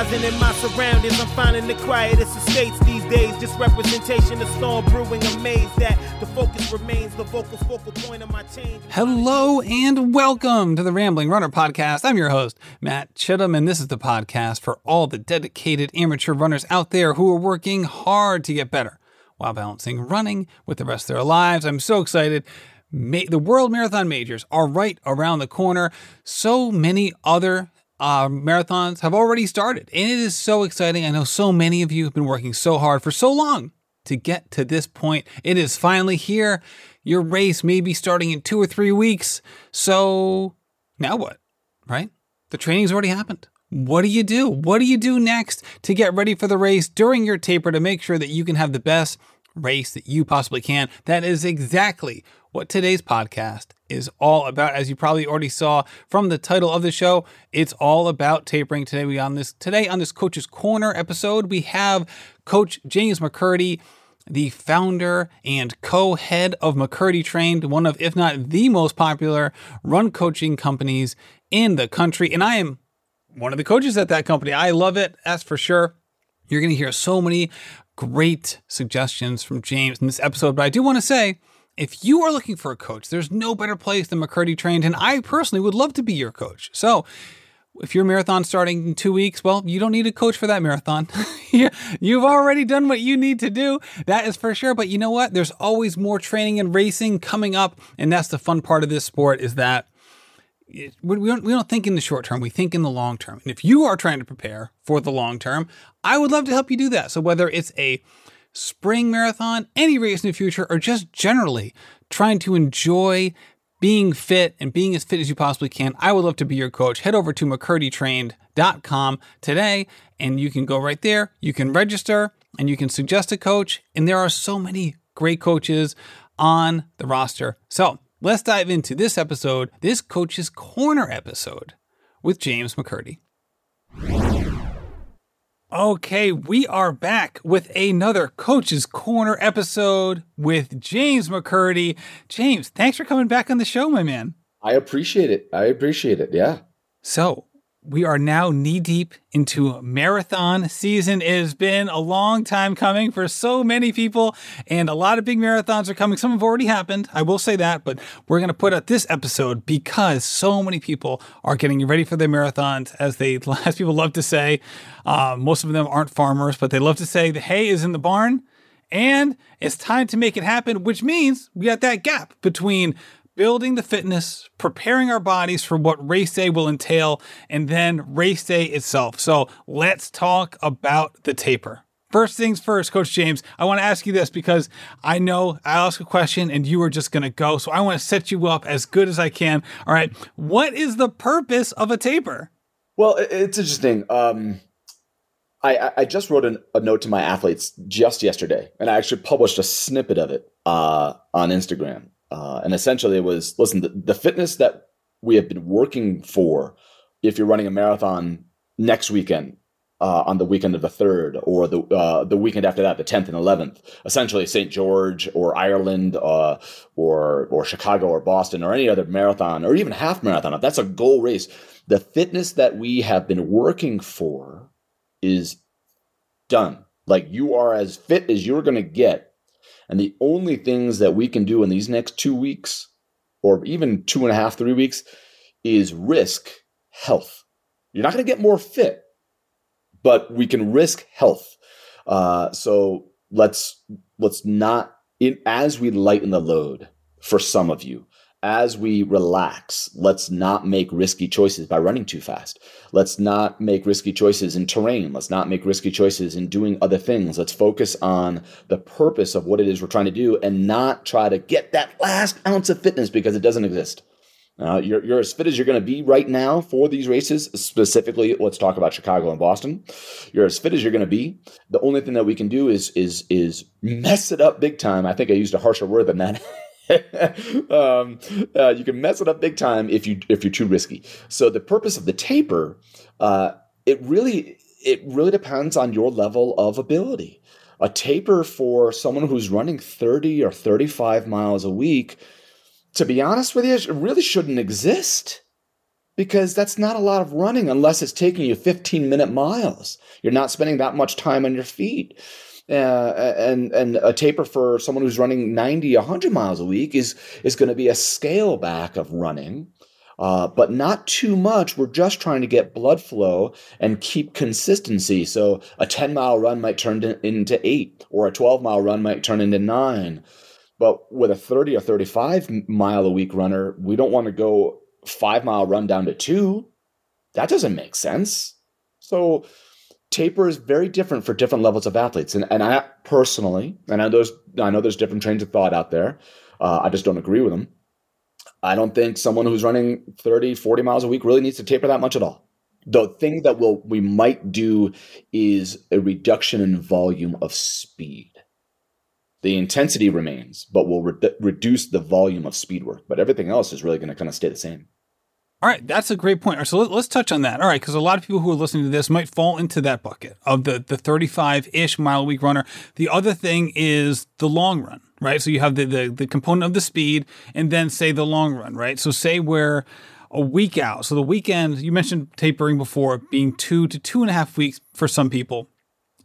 enterprising in my surroundings. I'm finding the quietest estates these days. Just representation of storm brewing. Amazed that the focus remains the vocal focal point of my change. Hello and welcome to the Rambling Runner Podcast. I'm your host, Matt Chittum, and this is the podcast for all the dedicated amateur runners out there who are working hard to get better while balancing running with the rest of their lives. I'm so excited. Ma- the World Marathon Majors are right around the corner. So many other uh, marathons have already started, and it is so exciting. I know so many of you have been working so hard for so long to get to this point. It is finally here. Your race may be starting in two or three weeks. So now what? Right? The training's already happened. What do you do? What do you do next to get ready for the race during your taper to make sure that you can have the best race that you possibly can? That is exactly what today's podcast is all about. As you probably already saw from the title of the show, it's all about tapering. Today we on this today on this Coach's Corner episode, we have Coach James McKirdy, the founder and co-head of McKirdy Trained, one of if not the most popular run coaching companies in the country. And I am one of the coaches at that company. I love it, that's for sure. You're going to hear so many great suggestions from James in this episode, but I do want to say if you are looking for a coach, there's no better place than McKirdy Trained, and I personally would love to be your coach. So, if your marathon starting in two weeks, well, you don't need a coach for that marathon. You've already done what you need to do. That is for sure. But you know what? There's always more training and racing coming up, and that's the fun part of this sport is that we don't, we don't think in the short term, we think in the long term. And if you are trying to prepare for the long term, I would love to help you do that. So whether it's a spring marathon, any race in the future, or just generally trying to enjoy being fit and being as fit as you possibly can, I would love to be your coach. Head over to McKirdyTrained.com today and you can go right there. You can register and you can suggest a coach. And there are so many great coaches on the roster. So let's dive into this episode, this Coach's Corner episode with James McKirdy. Okay, we are back with another Coach's Corner episode with James McKirdy. James, thanks for coming back on the show, my man. I appreciate it. I appreciate it. Yeah. So, we are now knee deep into marathon season. It has been a long time coming for so many people, and a lot of big marathons are coming. Some have already happened, I will say that, but we're going to put out this episode because so many people are getting ready for their marathons. As they, as people love to say, uh, most of them aren't farmers, but they love to say the hay is in the barn. And it's time to make it happen, which means we got that gap between building the fitness, preparing our bodies for what race day will entail, and then race day itself. So let's talk about the taper. First things first, Coach James, I want to ask you this because I know I'll ask a question and you are just going to go. So I want to set you up as good as I can. All right. What is the purpose of a taper? Well, it's interesting. Um, I, I just wrote an, a note to my athletes just yesterday, and I actually published a snippet of it uh, on Instagram. Uh, and essentially, it was listen, the, the fitness that we have been working for, if you're running a marathon next weekend, uh, on the weekend of the third, or the uh, the weekend after that, the tenth and eleventh. Essentially, St. George or Ireland, uh, or or Chicago or Boston or any other marathon or even half marathon. If that's a goal race, the fitness that we have been working for is done. Like you are as fit as you're going to get and the only things that we can do in these next two weeks, or even two and a half, three weeks, is risk health. You're not going to get more fit, but we can risk health. Uh, so let's let's not in, as we lighten the load for some of you as we relax, let's not make risky choices by running too fast. Let's not make risky choices in terrain. Let's not make risky choices in doing other things. Let's focus on the purpose of what it is we're trying to do and not try to get that last ounce of fitness because it doesn't exist. Uh, you're, you're as fit as you're going to be right now for these races. Specifically, let's talk about Chicago and Boston. You're as fit as you're going to be. The only thing that we can do is is is mess it up big time. I think I used a harsher word than that. um, uh, you can mess it up big time if you if you're too risky. So the purpose of the taper, uh, it really it really depends on your level of ability. A taper for someone who's running 30 or 35 miles a week, to be honest with you, it really shouldn't exist because that's not a lot of running unless it's taking you 15 minute miles. You're not spending that much time on your feet. Uh, and and a taper for someone who's running 90 100 miles a week is is going to be a scale back of running uh, but not too much. We're just trying to get blood flow and keep consistency. So a 10 mile run might turn to, into eight, or a 12 mile run might turn into nine. But with a 30 or 35 mile a week runner, we don't want to go five mile run down to two. That doesn't make sense. So taper is very different for different levels of athletes. And, and I personally, and I know there's, I know there's different trains of thought out there. Uh, I just don't agree with them. I don't think someone who's running 30, 40 miles a week really needs to taper that much at all. The thing that will we might do is a reduction in volume of speed. The intensity remains, but we'll re- reduce the volume of speed work. But everything else is really going to kind of stay the same. All right, that's a great point. So let, us touch on that. All right, because a lot of people who are listening to this might fall into that bucket of the the 35 ish mile a week runner. The other thing is the long run, right? So you have the, the the component of the speed, and then say the long run, right? So say we're a week out. So the weekend you mentioned tapering before being two to two and a half weeks for some people.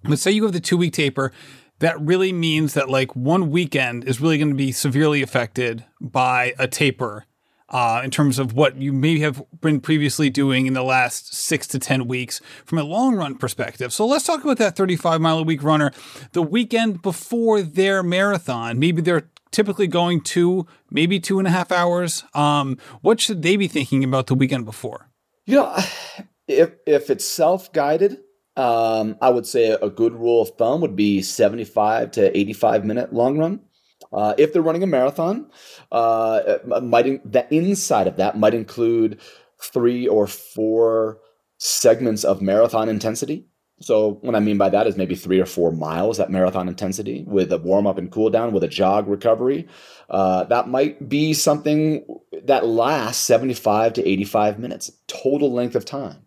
But say you have the two week taper, that really means that like one weekend is really going to be severely affected by a taper uh, in terms of what you maybe have been previously doing in the last six to 10 weeks from a long run perspective. So let's talk about that 35 mile a week runner. The weekend before their marathon, maybe they're typically going two, maybe two and a half hours. Um, what should they be thinking about the weekend before? You know, if, if it's self guided, um, I would say a good rule of thumb would be 75 to 85 minute long run. Uh, if they're running a marathon, uh, might in, the inside of that might include three or four segments of marathon intensity. So what I mean by that is maybe three or four miles at marathon intensity with a warm up and cool down with a jog recovery. Uh, that might be something that lasts 75 to 85 minutes total length of time.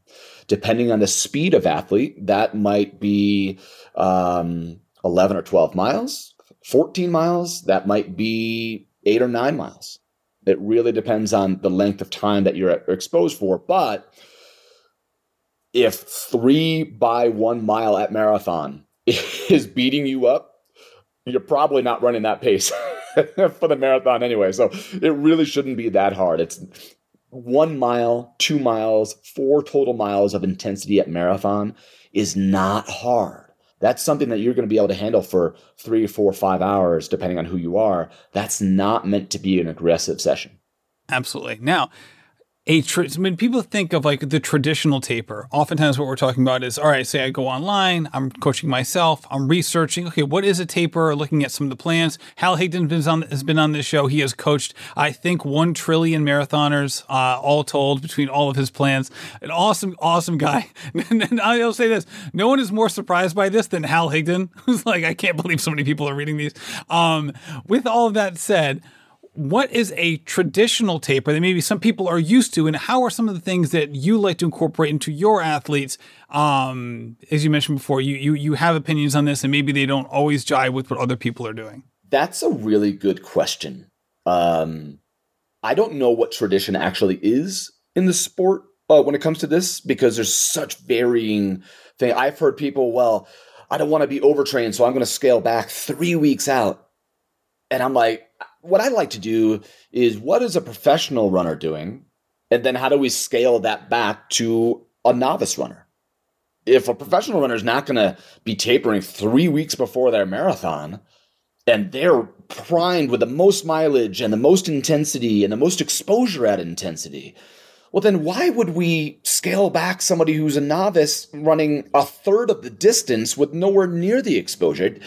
Depending on the speed of athlete, that might be um, 11 or 12 miles 14 miles, that might be eight or nine miles. It really depends on the length of time that you're exposed for. But if three by one mile at marathon is beating you up, you're probably not running that pace for the marathon anyway. So it really shouldn't be that hard. It's one mile, two miles, four total miles of intensity at marathon is not hard that's something that you're going to be able to handle for three, four, five hours, depending on who you are. That's not meant to be an aggressive session. Absolutely. Now, a tra- when people think of like the traditional taper, oftentimes what we're talking about is all right, say I go online, I'm coaching myself, I'm researching, okay, what is a taper, looking at some of the plans. Hal Higdon has, has been on this show. He has coached, I think, 1 trillion marathoners, uh, all told, between all of his plans. An awesome, awesome guy. and I'll say this no one is more surprised by this than Hal Higdon, who's like, I can't believe so many people are reading these. Um, with all of that said, what is a traditional taper that maybe some people are used to, and how are some of the things that you like to incorporate into your athletes? Um, as you mentioned before, you you you have opinions on this, and maybe they don't always jive with what other people are doing. That's a really good question. Um, I don't know what tradition actually is in the sport uh, when it comes to this because there's such varying thing. I've heard people, well, I don't want to be overtrained, so I'm going to scale back three weeks out, and I'm like what I like to do is what is a professional runner doing? And then how do we scale that back to a novice runner? If a professional runner is not going to be tapering three weeks before their marathon, and they're primed with the most mileage and the most intensity and the most exposure at intensity, well, then why would we scale back somebody who's a novice running a third of the distance with nowhere near the exposure?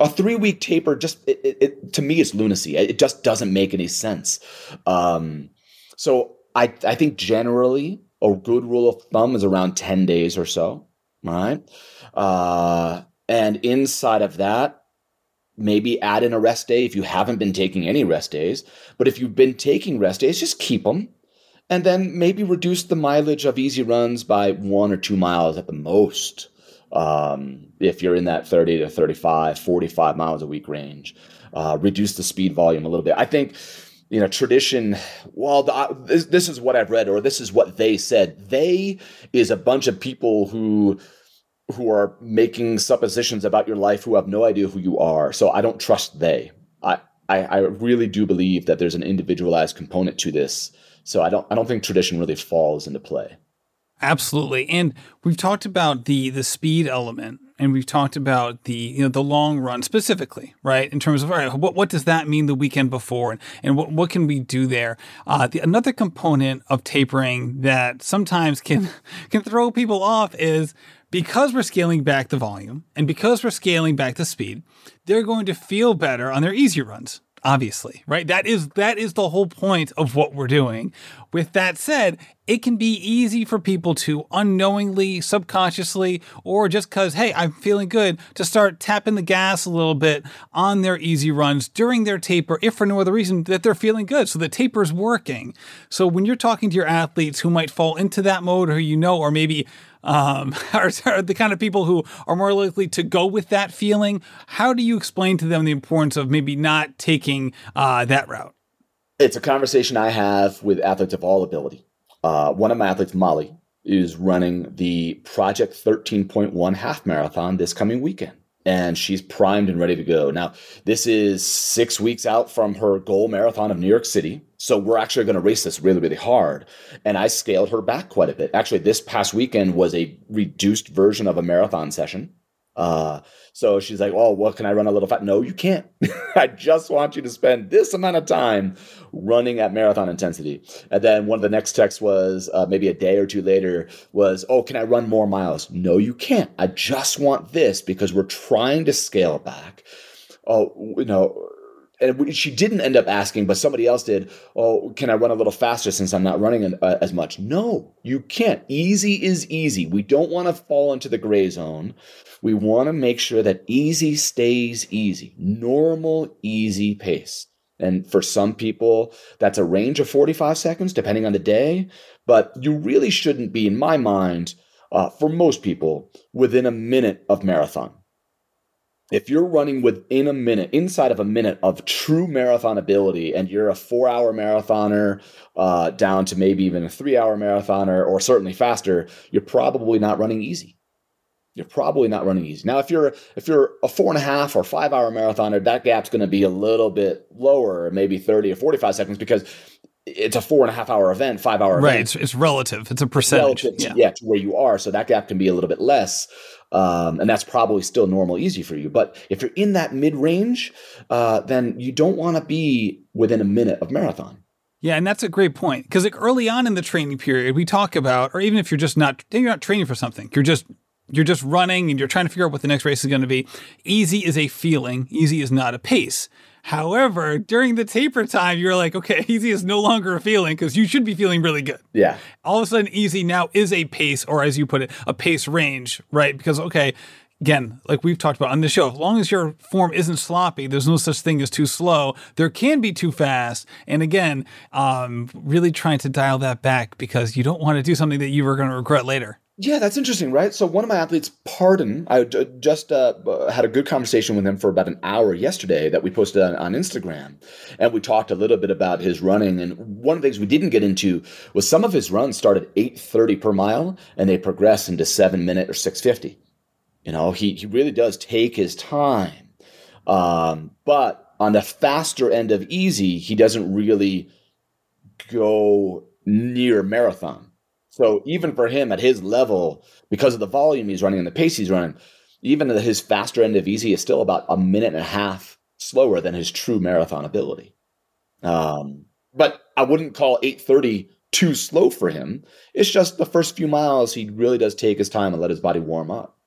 A three week taper just, it, it, it, to me, is lunacy. It just doesn't make any sense. Um, so I, I think generally a good rule of thumb is around 10 days or so, right? Uh, and inside of that, maybe add in a rest day if you haven't been taking any rest days. But if you've been taking rest days, just keep them and then maybe reduce the mileage of easy runs by one or two miles at the most um, if you're in that 30 to 35 45 miles a week range uh, reduce the speed volume a little bit i think you know, tradition. Well, the, this, this is what I've read, or this is what they said. They is a bunch of people who who are making suppositions about your life who have no idea who you are. So I don't trust they. I, I, I really do believe that there's an individualized component to this. So I don't I don't think tradition really falls into play. Absolutely. And we've talked about the the speed element and we've talked about the you know the long run specifically, right? In terms of all right, what what does that mean the weekend before, and, and what what can we do there? Uh, the, another component of tapering that sometimes can can throw people off is because we're scaling back the volume and because we're scaling back the speed, they're going to feel better on their easy runs obviously right? That is that is the whole point of what we're doing. With that said it can be easy for people to unknowingly subconsciously or just cuz hey I'm feeling good to start tapping the gas a little bit on their easy runs during their taper if for no other reason that they're feeling good. So the taper's working. So when you're talking to your athletes who might fall into that mode or you know or maybe um, are, are, the kind of people who are more likely to go with that feeling. How do you explain to them the importance of maybe not taking uh, that route? It's a conversation I have with athletes of all ability. Uh, one of my athletes, Molly, is running the Project 13.1 half marathon this coming weekend and she's primed and ready to go. Now, this is six weeks out from her goal marathon of New York City. So we're actually going to race this really, really hard. And I scaled her back quite a bit. Actually, this past weekend was a reduced version of a marathon session. Uh, so she's like, "Oh, what can I run a little fast?" No, you can't. I just want you to spend this amount of time running at marathon intensity. And then one of the next texts was uh, maybe a day or two later was, "Oh, can I run more miles?" No, you can't. I just want this because we're trying to scale back. Oh, you know, and she didn't end up asking, but somebody else did. Oh, can I run a little faster since I'm not running uh, as much? No, you can't. Easy is easy. We don't want to fall into the gray zone. We want to make sure that easy stays easy, normal, easy pace. And for some people, that's a range of 45 seconds, depending on the day. But you really shouldn't be, in my mind, uh, for most people, within a minute of marathon if you're running within a minute, inside of a minute of true marathon ability, and you're a four hour marathoner uh, down to maybe even a three hour marathoner, or certainly faster, you're probably not running easy. You're probably not running easy. Now, if you're if you're a four and a half or five hour marathoner, that gap's going to be a little bit lower, maybe thirty or forty five seconds, because it's a four and a half hour event, five hour right. event. It's, it's relative. It's a percentage. Relative to, yeah. yeah, to where you are. So that gap can be a little bit less. Um, and that's probably still normal, easy for you. But if you're in that mid range, uh, then you don't want to be within a minute of marathon. Yeah, and that's a great point because like early on in the training period, we talk about, or even if you're just not, you're not training for something, you're just you're just running and you're trying to figure out what the next race is going to be. Easy is a feeling. Easy is not a pace. However, during the taper time, you're like, okay, easy is no longer a feeling because you should be feeling really good. Yeah. All of a sudden, easy now is a pace, or as you put it, a pace range, right? Because, okay, again, like we've talked about on the show, as long as your form isn't sloppy, there's no such thing as too slow. There can be too fast. And again, um, really trying to dial that back because you don't want to do something that you are going to regret later. Yeah, that's interesting, right? So one of my athletes, Pardon, I just uh, had a good conversation with him for about an hour yesterday that we posted on, on, Instagram, and we talked a little bit about his running. And one of the things we didn't get into was some of his runs started eight thirty per mile, and they progress into seven minute or six fifty. You know, he he really does take his time, um, but on the faster end of easy, he doesn't really go near marathon so even for him at his level, because of the volume he's running and the pace he's running, even at his faster end of easy is still about a minute and a half slower than his true marathon ability. Um, but I wouldn't call 830 too slow for him. It's just the first few miles, he really does take his time and let his body warm up.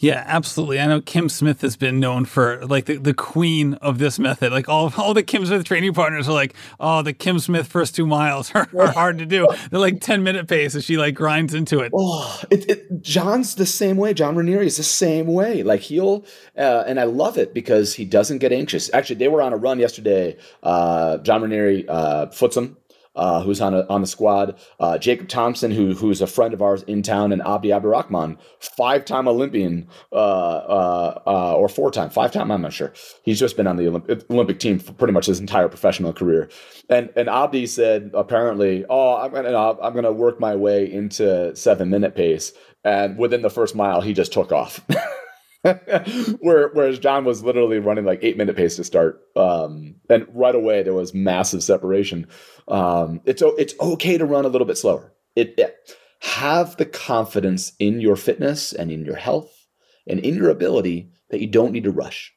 Yeah, absolutely. I know Kim Smith has been known for like the, the queen of this method. Like all all the Kim Smith training partners are like, oh, the Kim Smith first two miles are, are hard to do. They're like ten minute pace, and she like grinds into it. Oh, it, it, John's the same way. John Raneri is the same way. Like he'll, uh, and I love it because he doesn't get anxious. Actually, they were on a run yesterday. Uh, John Raneri uh, Footsum uh, who's on a, on the squad, uh, Jacob Thompson, who who's a friend of ours in town, and Abdi Abdirahman, five time Olympian, uh, uh, uh, or four time, five time, I'm not sure. He's just been on the Olymp- Olympic team for pretty much his entire professional career. And and Abdi said apparently, oh, I'm gonna I'm gonna work my way into seven minute pace, and within the first mile, he just took off. Where, whereas John was literally running like eight minute pace to start, um, and right away there was massive separation. Um, it's it's okay to run a little bit slower. It, it have the confidence in your fitness and in your health and in your ability that you don't need to rush.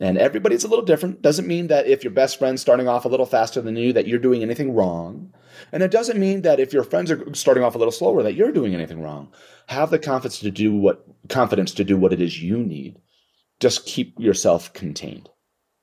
And everybody's a little different. Doesn't mean that if your best friend's starting off a little faster than you, that you're doing anything wrong. And it doesn't mean that if your friends are starting off a little slower, that you're doing anything wrong. Have the confidence to do what confidence to do what it is you need. Just keep yourself contained.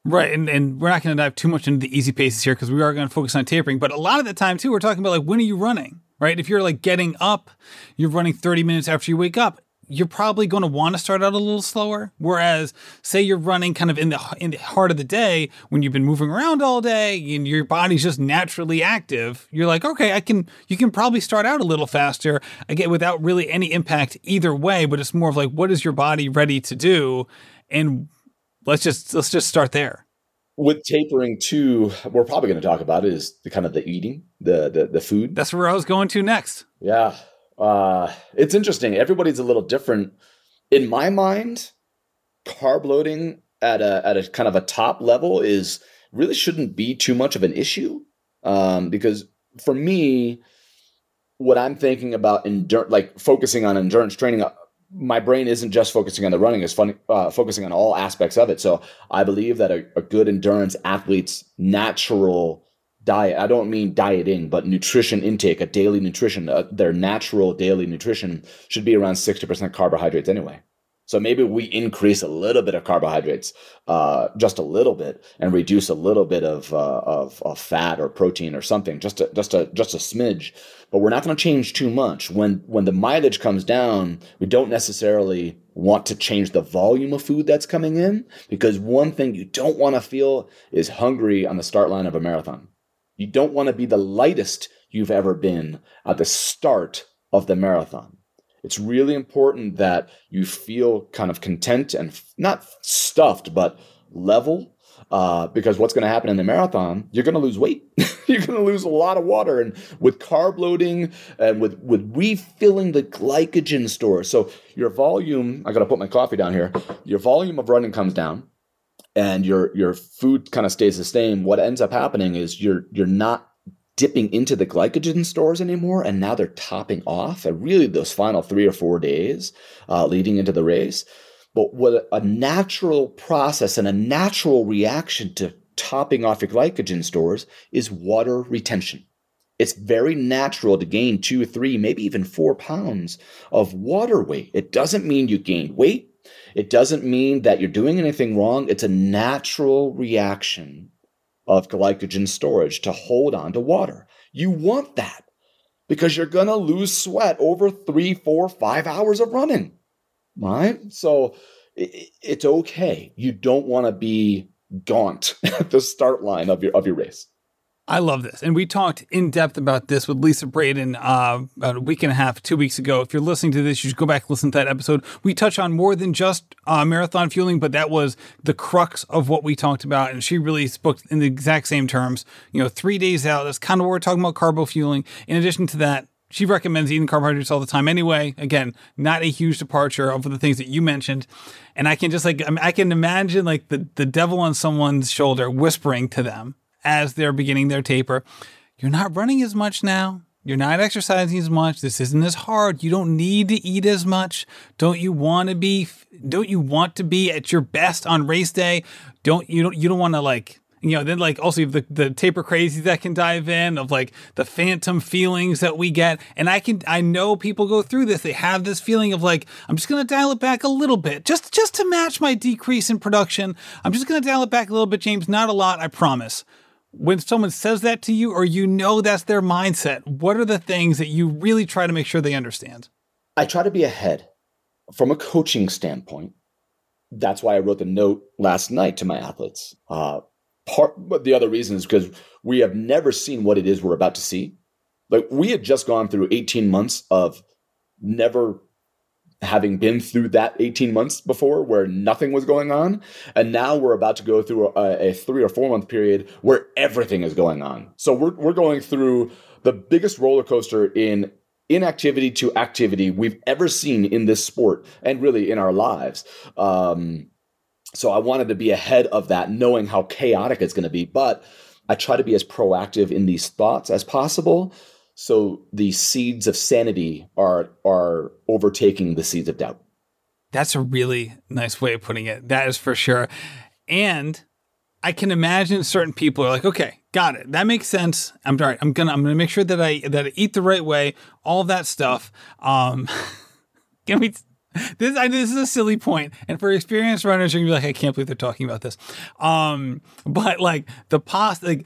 Right, and, and we're not going to dive too much into the easy paces here because we are going to focus on tapering. But a lot of the time too, we're talking about like when are you running, right? If you're like getting up, you're running 30 minutes after you wake up you're probably going to want to start out a little slower. Whereas, say you're running kind of in the in the heart of the day when you've been moving around all day and your body's just naturally active, you're like, okay, I can. You can probably start out a little faster again without really any impact either way. But it's more of like, what is your body ready to do, and let's just let's just start there. With tapering too, we're probably going to talk about is the kind of the eating, the the the food. That's where I was going to next. Yeah, uh, it's interesting. Everybody's a little different. In my mind, carb loading at a at a kind of a top level is really shouldn't be too much of an issue. Um, because for me, what I'm thinking about endurance, like focusing on endurance training, uh, my brain isn't just focusing on the running; it's fun, uh, focusing on all aspects of it. So I believe that a, a good endurance athlete's natural diet i don't mean dieting but nutrition intake a daily nutrition uh, their natural daily nutrition should be around 60% carbohydrates anyway. So maybe we increase a little bit of carbohydrates uh, just a little bit and reduce a little bit of, uh, of, of fat or protein or something just a, just a just a smidge. But we're not going to change too much. When when the mileage comes down we don't necessarily want to change the volume of food that's coming in because one thing you don't want to feel is hungry on the start line of a marathon you don't want to be the lightest you've ever been at the start of the marathon. It's really important that you feel kind of content and not stuffed, but level. Uh, because what's going to happen in the marathon, you're going to lose weight. you're going to lose a lot of water. And with carb loading and with, with refilling the glycogen store. So your volume, I got to put my coffee down here. Your volume of running comes down and your your food kind of stays the same, what ends up happening is you're you're not dipping into the glycogen stores anymore, and now they're topping off. And really, those final three or four days uh, leading into the race. But what a natural process and a natural reaction to topping off your glycogen stores is water retention. It's very natural to gain two, three, maybe even four pounds of water weight. It doesn't mean you gain weight. It doesn't mean that you're doing anything wrong. It's a natural reaction of glycogen storage to hold on to water. You want that because you're going to lose sweat over three, four, five hours of running. Right? So it's okay. You don't want to be gaunt at the start line of your of your race. I love this. And we talked in depth about this with Lisa Braden uh, about a week and a half, two weeks ago. If you're listening to this, you should go back and listen to that episode. We touch on more than just uh, marathon fueling, but that was the crux of what we talked about. And she really spoke in the exact same terms. You know, three days out, that's kind of what we're talking about carbo fueling. In addition to that, she recommends eating carbohydrates all the time anyway. Again, not a huge departure of the things that you mentioned. And I can just like, I can imagine like the, the devil on someone's shoulder whispering to them as they're beginning their taper. You're not running as much now. You're not exercising as much. This isn't as hard. You don't need to eat as much. Don't you want to be don't you want to be at your best on race day? Don't you don't you don't want to like you know, then like also the the taper crazy that can dive in of like the phantom feelings that we get. And I can I know people go through this. They have this feeling of like, I'm just gonna dial it back a little bit, just just to match my decrease in production. I'm just gonna dial it back a little bit, James. Not a lot, I promise when someone says that to you or you know that's their mindset, what are the things that you really try to make sure they understand? I try to be ahead from a coaching standpoint. That's why I wrote the note last night to my athletes. Uh, part the other reason is because we have never seen what it is we're about to see. Like we had just gone through 18 months of never having been through that 18 months before where nothing was going on and now we're about to go through a, a, three or four month period where everything is going on. So we're, we're going through the biggest roller coaster in inactivity to activity we've ever seen in this sport and really in our lives. Um, so i wanted to be ahead of that knowing how chaotic it's going to be but i try to be as proactive in these thoughts as possible so the seeds of sanity are are overtaking the seeds of doubt. That's a really nice way of putting it. That is for sure. And I can imagine certain people are like, okay, got it. That makes sense. I'm right. I'm gonna I'm gonna make sure that I that I eat the right way, all that stuff. Um can we this I, this is a silly point, and for experienced runners, you're gonna be like, I can't believe they're talking about this. Um, but like the past, like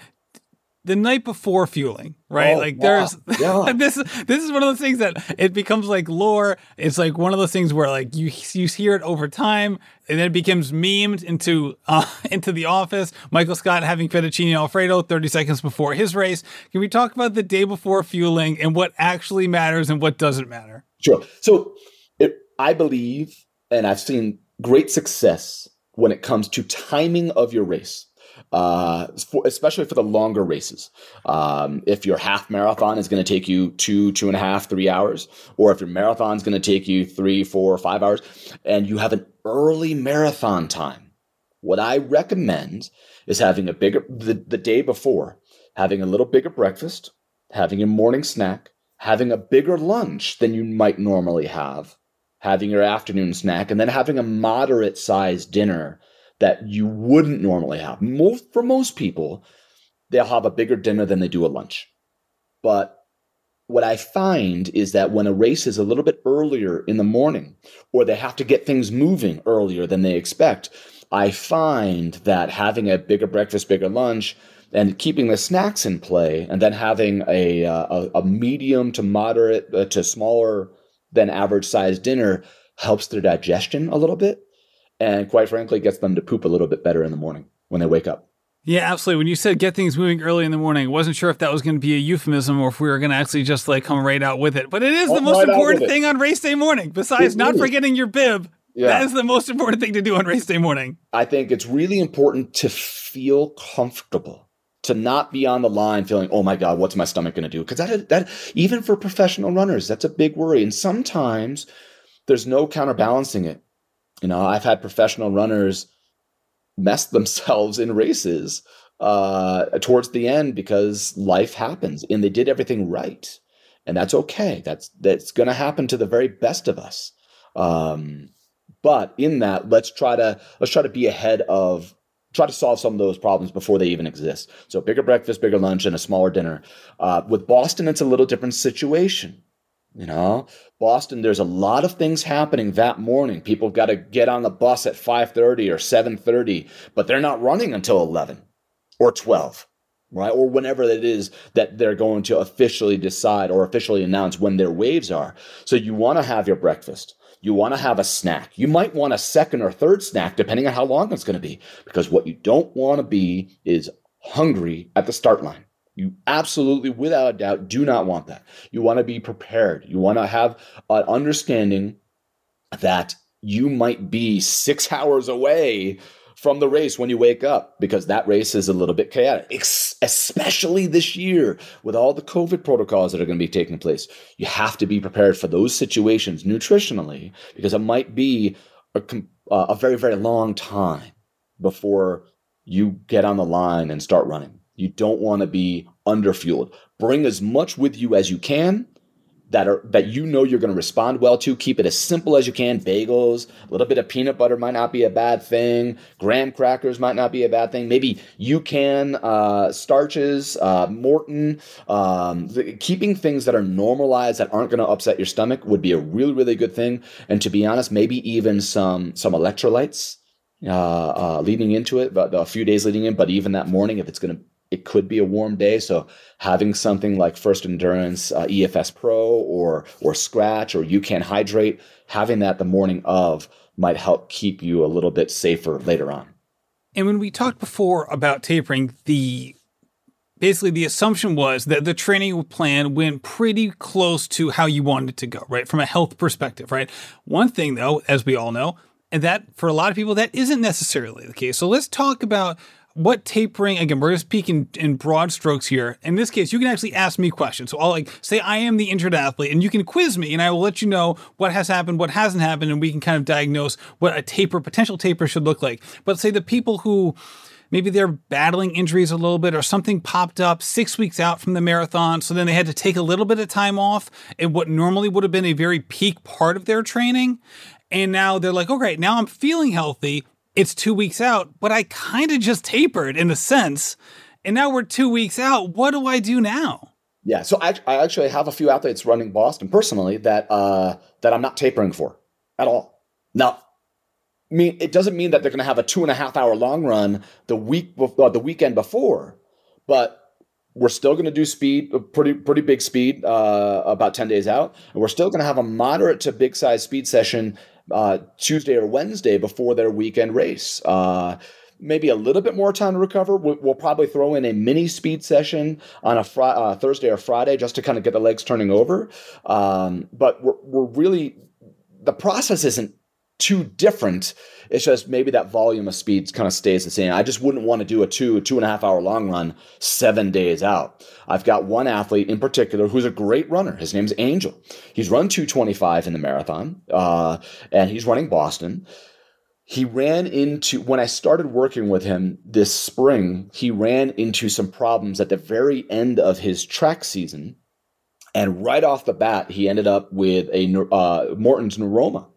the night before fueling, right? Oh, like there's yeah. this this is one of those things that it becomes like lore. It's like one of those things where like you you hear it over time and then it becomes memed into uh, into the office. Michael Scott having fettuccine alfredo 30 seconds before his race. Can we talk about the day before fueling and what actually matters and what doesn't matter? Sure. So it, I believe and I've seen great success when it comes to timing of your race uh, for, especially for the longer races. Um, if your half marathon is going to take you two, two and a half, three hours, or if your marathon is going to take you three, four, five hours, and you have an early marathon time, what I recommend is having a bigger, the, the day before, having a little bigger breakfast, having a morning snack, having a bigger lunch than you might normally have, having your afternoon snack, and then having a moderate sized dinner that you wouldn't normally have. Most for most people, they'll have a bigger dinner than they do a lunch. But what I find is that when a race is a little bit earlier in the morning, or they have to get things moving earlier than they expect, I find that having a bigger breakfast, bigger lunch, and keeping the snacks in play, and then having a a, a medium to moderate uh, to smaller than average size dinner helps their digestion a little bit and quite frankly gets them to poop a little bit better in the morning when they wake up. Yeah, absolutely. When you said get things moving early in the morning, I wasn't sure if that was going to be a euphemism or if we were going to actually just like come right out with it. But it is the most right important thing on race day morning. Besides not forgetting your bib, yeah. that is the most important thing to do on race day morning. I think it's really important to feel comfortable, to not be on the line feeling, oh my God, what's my stomach going to do? Because that, that, even for professional runners, that's a big worry. And sometimes there's no counterbalancing it you know, I've had professional runners mess themselves in races uh, towards the end because life happens and they did everything right. And that's okay. That's that's going to happen to the very best of us. Um, but in that, let's try to let's try to be ahead of try to solve some of those problems before they even exist. So bigger breakfast, bigger lunch, and a smaller dinner. Uh, with Boston, it's a little different situation. You know, Boston, there's a lot of things happening that morning. People got to get on the bus at 5:30 or 7:30, but they're not running until 11 or 12, right? Or whenever it is that they're going to officially decide or officially announce when their waves are. So you want to have your breakfast. You want to have a snack. You might want a second or third snack depending on how long it's going to be because what you don't want to be is hungry at the start line. You absolutely, without a doubt, do not want that. You want to be prepared. You want to have an understanding that you might be six hours away from the race when you wake up because that race is a little bit chaotic, especially this year with all the COVID protocols that are going to be taking place. You have to be prepared for those situations nutritionally because it might be a, uh, a very, very long time before you get on the line and start running. You don't want to be underfueled. Bring as much with you as you can that are that you know you're going to respond well to. Keep it as simple as you can. Bagels, a little bit of peanut butter might not be a bad thing. Graham crackers might not be a bad thing. Maybe you can uh, starches, uh, Maurten. Um, keeping things that are normalized that aren't going to upset your stomach would be a really really good thing. And to be honest, maybe even some some electrolytes. Uh, uh, leading into it, but a few days leading in, but even that morning, if it's going to it could be a warm day. So having something like First Endurance uh, EFS Pro or or Scratch or You Can Hydrate, having that the morning of might help keep you a little bit safer later on. And when we talked before about tapering, the basically the assumption was that the training plan went pretty close to how you wanted it to go, right? From a health perspective, right? One thing though, as we all know, and that for a lot of people that isn't necessarily the case. So let's talk about what tapering again we're just speaking in broad strokes here. In this case you can actually ask me questions. So i'll like say i am the injured athlete and you can quiz me and i will let you know what has happened what hasn't happened and we can kind of diagnose what a taper potential taper should look like. But say the people who maybe they're battling injuries a little bit or something popped up six weeks out from the marathon so then they had to take a little bit of time off in what normally would have been a very peak part of their training and now they're like, okay, now I'm feeling healthy it's two weeks out, but I kind of just tapered in a sense. And now we're two weeks out. What do I do now? Yeah, so I, I actually have a few athletes running Boston personally that uh, that I'm not tapering for at all. Now, I mean, it doesn't mean that they're going to have a two and a half hour long run the week before, uh, the weekend before, but we're still going to do speed, pretty pretty big speed, uh, about ten days out, and we're still going to have a moderate to big size speed session uh, Tuesday or Wednesday before their weekend race. Uh, maybe a little bit more time to recover. We'll, we'll probably throw in a mini speed session on a fr- uh, Thursday or Friday just to kind of get the legs turning over. Um, but we're, we're really the process isn't too different. It's just maybe that volume of speed kind of stays the same. I just wouldn't want to do a two, two and a half hour long run seven days out. I've got one athlete in particular who's a great runner. His name's Angel. He's run 225 in the marathon, uh, and he's running Boston. He ran into, when I started working with him this spring, he ran into some problems at the very end of his track season. And right off the bat, he ended up with a uh, Morton's neuroma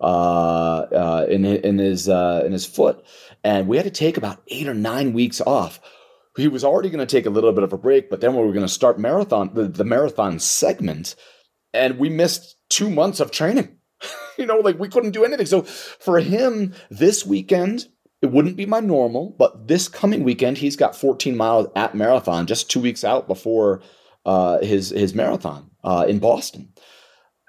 uh, uh, in in his uh, in his foot, and we had to take about eight or nine weeks off. He was already going to take a little bit of a break, but then we were going to start marathon the, the marathon segment, and we missed two months of training. you know, like we couldn't do anything. So for him, this weekend it wouldn't be my normal, but this coming weekend he's got 14 miles at marathon, just two weeks out before uh, his his marathon uh, in Boston.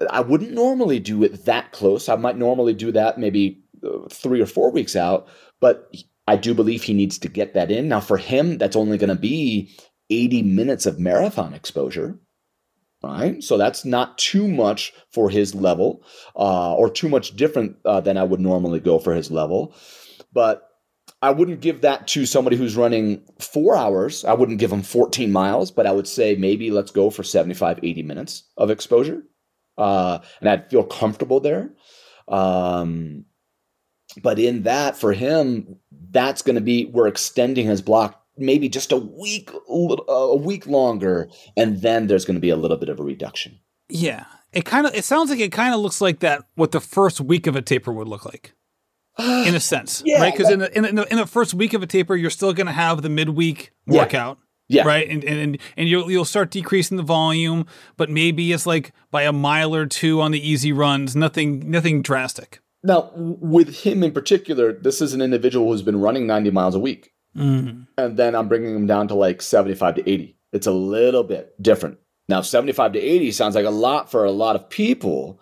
I wouldn't normally do it that close. I might normally do that maybe uh, three or four weeks out, but I do believe he needs to get that in. Now, for him, that's only going to be 80 minutes of marathon exposure, right? So that's not too much for his level, uh, or too much different uh, than I would normally go for his level. But I wouldn't give that to somebody who's running four hours. I wouldn't give him 14 miles, but I would say maybe let's go for 75, 80 minutes of exposure uh, and I'd feel comfortable there. Um, but in that, for him, that's going to be we're extending his block maybe just a week, a week longer, and then there's going to be a little bit of a reduction. Yeah, it kind of it sounds like it kind of looks like that. What the first week of a taper would look like. in a sense, yeah, right? Because in, in, in, in, the first week of a taper, you're still going to have the midweek workout. Yeah. Right. And and and you'll you'll start decreasing the volume, but maybe it's like by a mile or two on the easy runs. Nothing nothing drastic. Now, with him in particular, this is an individual who's been running 90 miles a week. Mm. And then I'm bringing him down to like 75 to 80. It's a little bit different. Now, 75 to 80 sounds like a lot for a lot of people,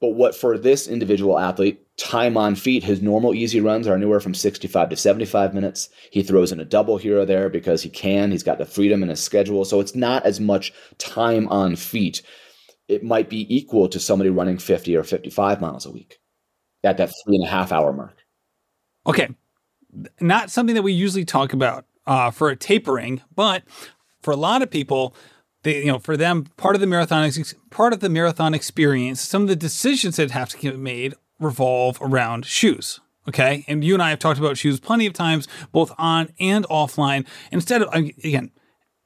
but what for this individual athlete, time on feet, his normal easy runs are anywhere from 65 to 75 minutes. He throws in a double here or there because he can. He's got the freedom in his schedule. So it's not as much time on feet. It might be equal to somebody running 50 or 55 miles a week at that three and a half hour mark. Okay. Not something that we usually talk about uh, for a tapering, but for a lot of people, they, you know, for them, part of the marathon, part of the marathon experience, some of the decisions that have to get made revolve around shoes. Okay. And you and I have talked about shoes plenty of times, both on and offline. Instead of, again,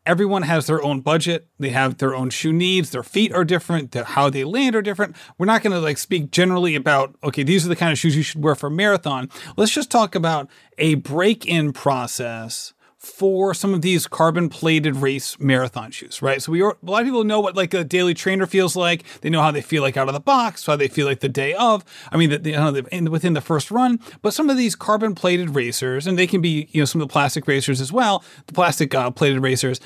everyone has their own budget. They have their own shoe needs. Their feet are different. how they land are different. We're not going to like speak generally about, okay, these are the kind of shoes you should wear for a marathon. Let's just talk about a break in process for some of these carbon plated race marathon shoes, right? So we are, a lot of people know what like a daily trainer feels like. They know how they feel like out of the box, how they feel like the day of. I mean, the, the, within the first run. But some of these carbon plated racers, and they can be you know some of the plastic racers as well, the plastic uh, plated racers.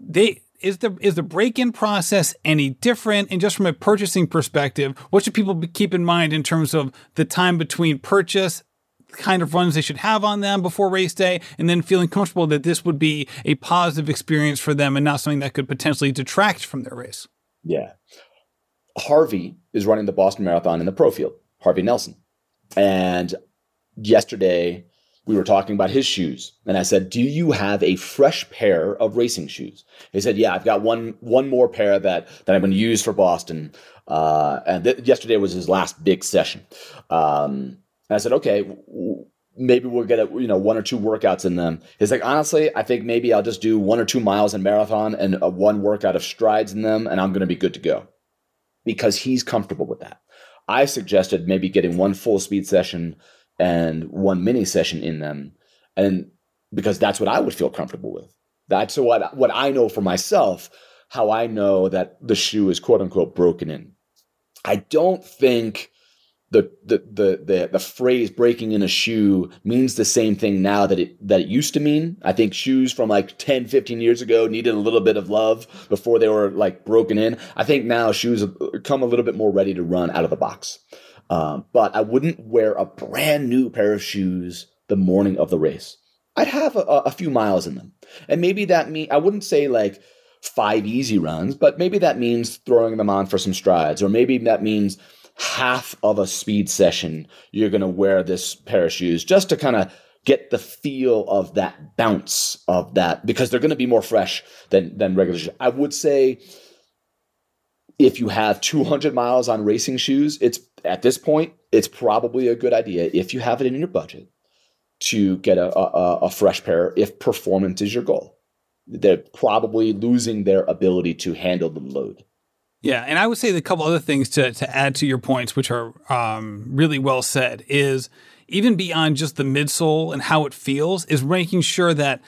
They is the is the break-in process any different? And just from a purchasing perspective, what should people keep in mind in terms of the time between purchase kind of runs they should have on them before race day, and then feeling comfortable that this would be a positive experience for them and not something that could potentially detract from their race. Yeah. Harvey is running the Boston Marathon in the pro field, Harvey Nelson. And yesterday we were talking about his shoes. And I said, Do you have a fresh pair of racing shoes? He said, Yeah, I've got one one more pair that, that I'm going to use for Boston. Uh, and th- yesterday was his last big session. Um, and I said, Okay, maybe we'll get a, you know one or two workouts in them. He's like, honestly, I think maybe I'll just do one or two miles in marathon and a one workout of strides in them, and I'm going to be good to go because he's comfortable with that. I suggested maybe getting one full speed session and one mini session in them, and because that's what I would feel comfortable with. That's what what I know for myself. How I know that the shoe is quote unquote broken in. I don't think the, the the the the phrase breaking in a shoe means the same thing now that it that it used to mean. I think shoes from like 10, 15 years ago needed a little bit of love before they were like broken in. I think now shoes come a little bit more ready to run out of the box. Um, but I wouldn't wear a brand new pair of shoes the morning of the race. I'd have a, a few miles in them, and maybe that mean I wouldn't say like five easy runs, but maybe that means throwing them on for some strides, or maybe that means half of a speed session, you're going to wear this pair of shoes just to kind of get the feel of that bounce of that because they're going to be more fresh than than regular shoes. I would say if you have 200 miles on racing shoes, it's at this point it's probably a good idea if you have it in your budget to get a, a, a fresh pair if performance is your goal. They're probably losing their ability to handle the load. Yeah, and I would say the couple other things to to add to your points, which are um, really well said, is even beyond just the midsole and how it feels, is making sure that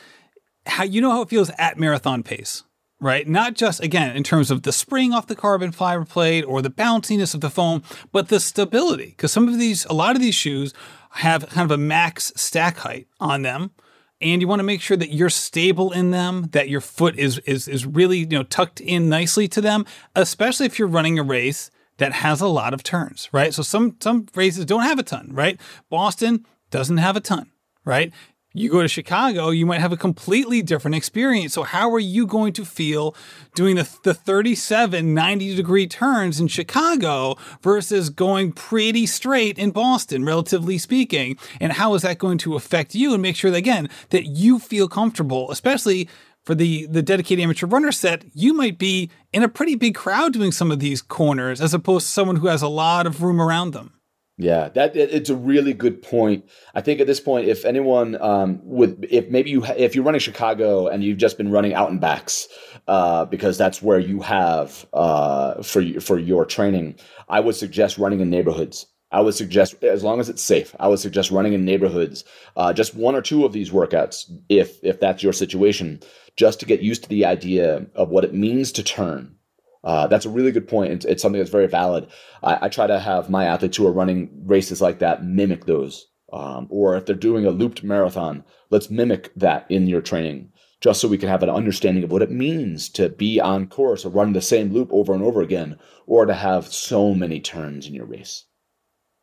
how you know how it feels at marathon pace, right? Not just again in terms of the spring off the carbon fiber plate or the bounciness of the foam, but the stability. Because some of these, a lot of these shoes have kind of a max stack height on them and you want to make sure that you're stable in them, that your foot is is is really you know tucked in nicely to them, especially if you're running a race that has a lot of turns, right? So some some races don't have a ton, right? Boston doesn't have a ton, right? You go to Chicago, you might have a completely different experience. So, how are you going to feel doing the, the 37, 90 degree turns in Chicago versus going pretty straight in Boston, relatively speaking? And how is that going to affect you and make sure that, again, that you feel comfortable, especially for the the dedicated amateur runner set, you might be in a pretty big crowd doing some of these corners as opposed to someone who has a lot of room around them. Yeah, that it's a really good point. I think at this point, if anyone um, would, if maybe you, if you're running Chicago and you've just been running out and backs, uh, because that's where you have uh, for for your training, I would suggest running in neighborhoods. I would suggest, as long as it's safe, I would suggest running in neighborhoods, uh, just one or two of these workouts, if if that's your situation, just to get used to the idea of what it means to turn uh, that's a really good point. It's, it's something that's very valid. I, I, try to have my athletes who are running races like that mimic those. Um, or if they're doing a looped marathon, let's mimic that in your training, just so we can have an understanding of what it means to be on course or run the same loop over and over again, or to have so many turns in your race.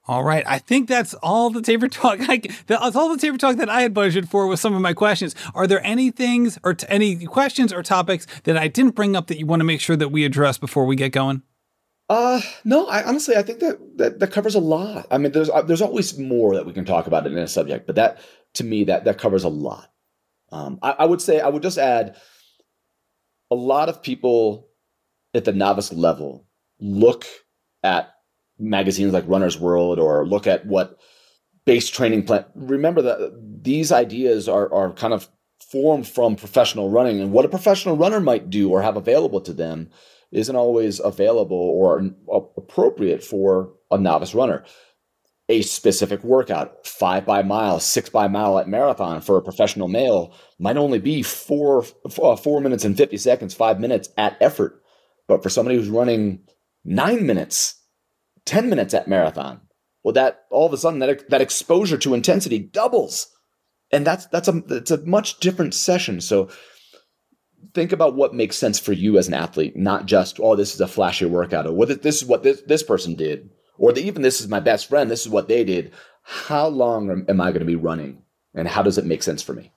All right. I think that's all the taper talk. I, that's all the taper talk that I had budgeted for with some of my questions. Are there any things or t- any questions or topics that I didn't bring up that you want to make sure that we address before we get going? Uh, no, I honestly, I think that, that, that covers a lot. I mean, there's, uh, there's always more that we can talk about in a subject, but that, to me, that, that covers a lot. Um, I, I would say, I would just add a lot of people at the novice level look at magazines like Runner's World or look at what base training plan. Remember that these ideas are are kind of formed from professional running, and what a professional runner might do or have available to them isn't always available or appropriate for a novice runner. A specific workout, five by mile, six by mile at marathon for a professional male might only be four uh, four minutes and fifty seconds, five minutes at effort. But for somebody who's running nine minutes 10 minutes at marathon. Well, that all of a sudden that that exposure to intensity doubles. And that's that's a it's a much different session. So think about what makes sense for you as an athlete, not just, oh, this is a flashy workout, or what this is what this, this person did, or the, even this is my best friend, this is what they did. how long am I going to be running and how does it make sense for me?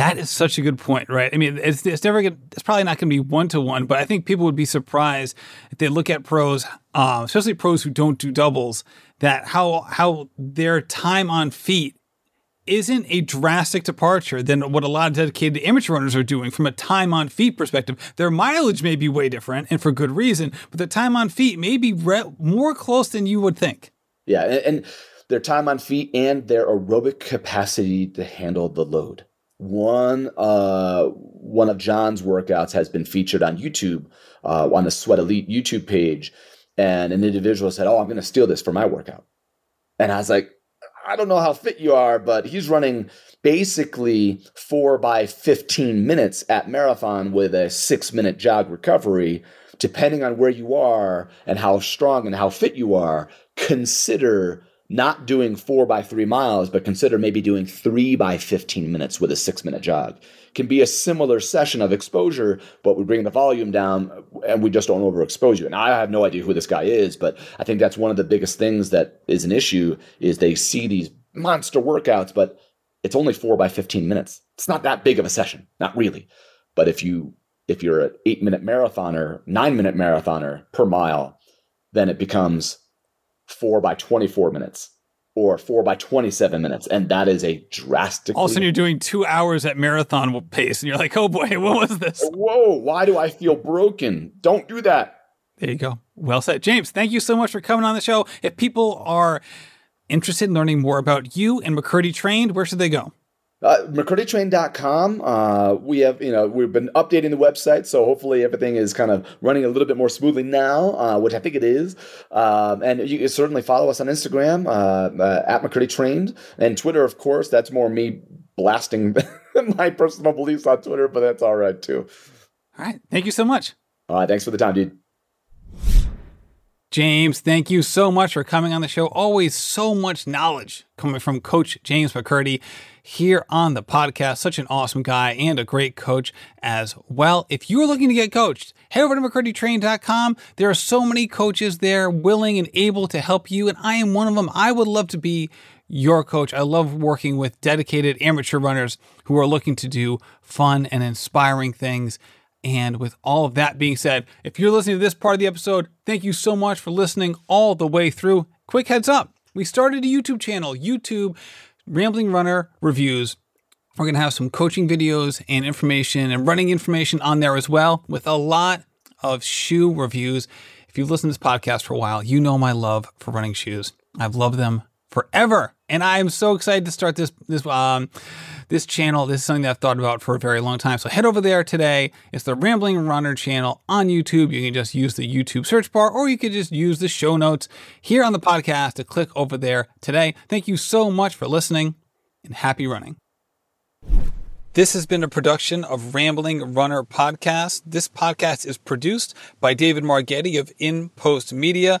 That is such a good point, right? I mean, it's, it's never gonna, it's probably not going to be one to one, but I think people would be surprised if they look at pros, uh, especially pros who don't do doubles, that how how their time on feet isn't a drastic departure than what a lot of dedicated amateur runners are doing from a time on feet perspective. Their mileage may be way different, and for good reason, but the time on feet may be re- more close than you would think. Yeah, and their time on feet and their aerobic capacity to handle the load one uh, one of John's workouts has been featured on YouTube uh, on the Sweat Elite YouTube page, and an individual said, "Oh, I'm going to steal this for my workout," and I was like, "I don't know how fit you are, but he's running basically four by 15 minutes at marathon with a six minute jog recovery." Depending on where you are and how strong and how fit you are, consider not doing four by three miles, but consider maybe doing three by 15 minutes with a six minute jog. Can be a similar session of exposure, but we bring the volume down and we just don't overexpose you. And I have no idea who this guy is, but I think that's one of the biggest things that is an issue is they see these monster workouts, but it's only four by 15 minutes. It's not that big of a session, not really. But if you if you're an eight minute marathoner, nine minute marathoner per mile, then it becomes four by 24 minutes or four by 27 minutes. And that is a drastic. All of a sudden, you're doing two hours at marathon pace, and you're like, oh boy, what was this? Whoa, why do I feel broken? Don't do that. There you go. Well said. James, thank you so much for coming on the show. If people are interested in learning more about you and McKirdy Trained, where should they go? Uh, McKirdyTrained.com. Uh, we have, you know, we've been updating the website, so hopefully everything is kind of running a little bit more smoothly now, uh, which I think it is. Um, and you can certainly follow us on Instagram uh, uh, at McKirdy Trained and Twitter, of course. That's more me blasting my personal beliefs on Twitter, but that's all right too. All right. Thank you so much. All right. Thanks for the time, dude. James, thank you so much for coming on the show. Always so much knowledge coming from Coach James McKirdy here on the podcast. Such an awesome guy and a great coach as well. If you're looking to get coached, head over to McKirdyTrained.com. There are so many coaches there willing and able to help you, and I am one of them. I would love to be your coach. I love working with dedicated amateur runners who are looking to do fun and inspiring things and with all of that being said, if you're listening to this part of the episode, thank you so much for listening all the way through. Quick heads up we started a YouTube channel, YouTube Rambling Runner Reviews. We're going to have some coaching videos and information and running information on there as well, with a lot of shoe reviews. If you've listened to this podcast for a while, you know my love for running shoes. I've loved them forever. And I am so excited to start this this um this channel. This is something that I've thought about for a very long time. So head over there today. It's the Rambling Runner channel on YouTube. You can just use the YouTube search bar or you could just use the show notes here on the podcast to click over there today. Thank you so much for listening and happy running. This has been a production of Rambling Runner Podcast. This podcast is produced by David Margetti of In Post Media.